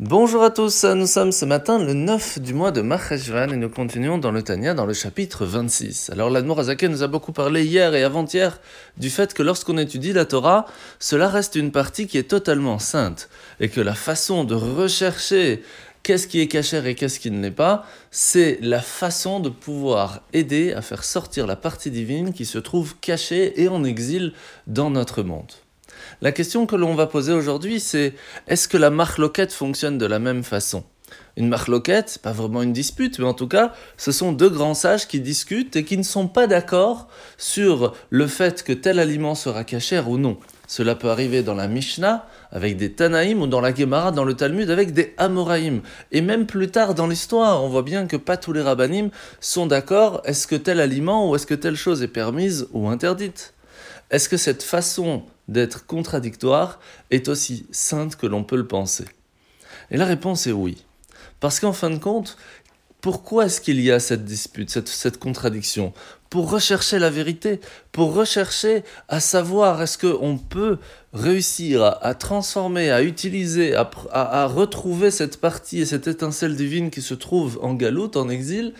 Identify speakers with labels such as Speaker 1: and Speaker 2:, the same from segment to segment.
Speaker 1: Bonjour à tous, nous sommes ce matin le 9 du mois de Maheshvan et nous continuons dans le Tania dans le chapitre 26. Alors l'Admor Azaké nous a beaucoup parlé hier et avant-hier du fait que lorsqu'on étudie la Torah, cela reste une partie qui est totalement sainte et que la façon de rechercher qu'est-ce qui est caché et qu'est-ce qui ne l'est pas, c'est la façon de pouvoir aider à faire sortir la partie divine qui se trouve cachée et en exil dans notre monde. La question que l'on va poser aujourd'hui, c'est est-ce que la marloquette fonctionne de la même façon? Une marloquette, pas vraiment une dispute, mais en tout cas, ce sont deux grands sages qui discutent et qui ne sont pas d'accord sur le fait que tel aliment sera caché ou non. Cela peut arriver dans la Mishnah avec des Tanaïm ou dans la Gemara, dans le Talmud avec des Amoraïm. Et même plus tard dans l'histoire, on voit bien que pas tous les Rabbanim sont d'accord est-ce que tel aliment ou est-ce que telle chose est permise ou interdite? Est-ce que cette façon d'être contradictoire est aussi sainte que l'on peut le penser. Et la réponse est oui. Parce qu'en fin de compte, pourquoi est-ce qu'il y a cette dispute, cette, contradiction? Pour rechercher la vérité, pour rechercher à savoir est-ce qu'on peut réussir à, transformer, à utiliser, à, à, retrouver cette partie et cette étincelle divine qui se trouve en galoute, en exil,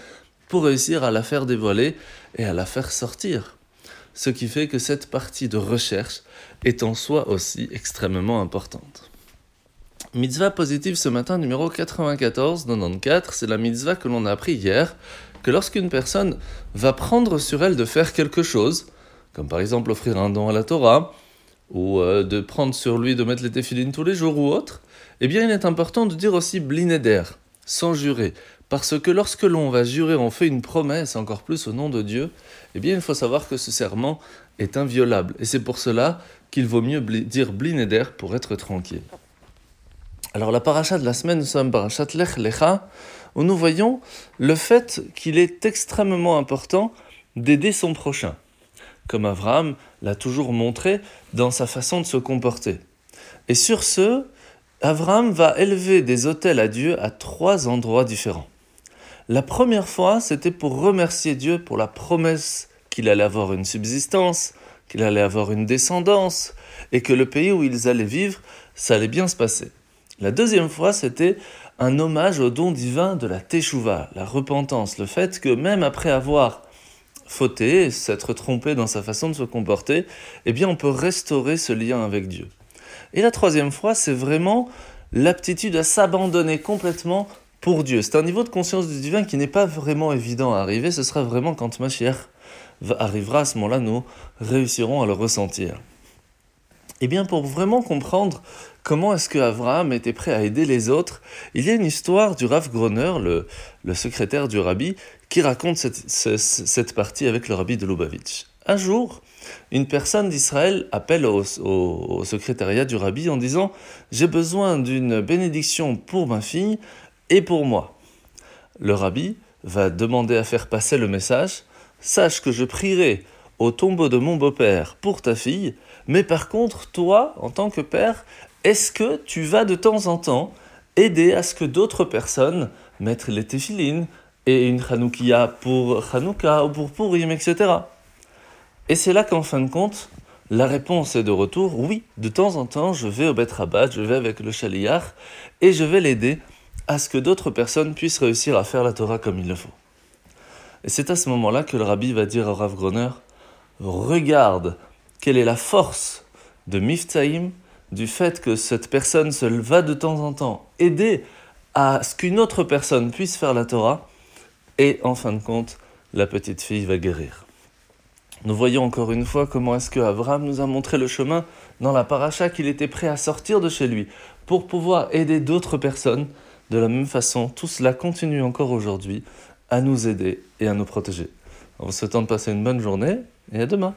Speaker 1: pour réussir à la faire dévoiler et à la faire sortir ce qui fait que cette partie de recherche est en soi aussi extrêmement importante. Mitzvah positive ce matin numéro 94, 94, c'est la mitzvah que l'on a appris hier, que lorsqu'une personne va prendre sur elle de faire quelque chose, comme par exemple offrir un don à la Torah, ou euh, de prendre sur lui de mettre les téphilines tous les jours ou autre, eh bien il est important de dire aussi blinéder, sans jurer, parce que lorsque l'on va jurer, on fait une promesse, encore plus au nom de Dieu, eh bien il faut savoir que ce serment est inviolable. Et c'est pour cela qu'il vaut mieux dire blinéder pour être tranquille. Alors la paracha de la semaine, nous sommes parachat Lech Lecha, où nous voyons le fait qu'il est extrêmement important d'aider son prochain, comme Abraham l'a toujours montré dans sa façon de se comporter. Et sur ce, Abraham va élever des autels à Dieu à trois endroits différents. La première fois, c'était pour remercier Dieu pour la promesse qu'il allait avoir une subsistance, qu'il allait avoir une descendance, et que le pays où ils allaient vivre, ça allait bien se passer. La deuxième fois, c'était un hommage au don divin de la Teshuvah, la repentance, le fait que même après avoir fauté, s'être trompé dans sa façon de se comporter, eh bien on peut restaurer ce lien avec Dieu. Et la troisième fois, c'est vraiment l'aptitude à s'abandonner complètement pour Dieu. C'est un niveau de conscience du divin qui n'est pas vraiment évident à arriver. Ce sera vraiment quand Mashiach arrivera à ce moment-là, nous réussirons à le ressentir. Eh bien, pour vraiment comprendre comment est-ce que Abraham était prêt à aider les autres, il y a une histoire du Rav Groner, le, le secrétaire du rabbi, qui raconte cette, cette, partie avec le rabbi de Lubavitch. Un jour, une personne d'Israël appelle au, secrétariat du rabbi en disant J'ai besoin d'une bénédiction pour ma fille, et pour moi. Le rabbi va demander à faire passer le message Sache que je prierai au tombeau de mon beau-père pour ta fille, mais par contre, toi, en tant que père, est-ce que tu vas de temps en temps aider à ce que d'autres personnes mettent les téphilines et une Hanoukia pour Hanouka ou pour Purim, etc. Et c'est là qu'en fin de compte, la réponse est de retour oui, de temps en temps, je vais au Bet Rabat, je vais avec le Chaliar et je vais l'aider à ce que d'autres personnes puissent réussir à faire la Torah comme il le faut. Et c'est à ce moment-là que le rabbi va dire au Rav Groner Regarde quelle est la force de Miftaïm, du fait que cette personne se va de temps en temps aider à ce qu'une autre personne puisse faire la Torah, et en fin de compte, la petite fille va guérir. Nous voyons encore une fois comment est-ce que Abraham nous a montré le chemin dans la paracha qu'il était prêt à sortir de chez lui pour pouvoir aider d'autres personnes de la même façon, tout cela continue encore aujourd'hui à nous aider et à nous protéger. En vous souhaitant de passer une bonne journée et à demain.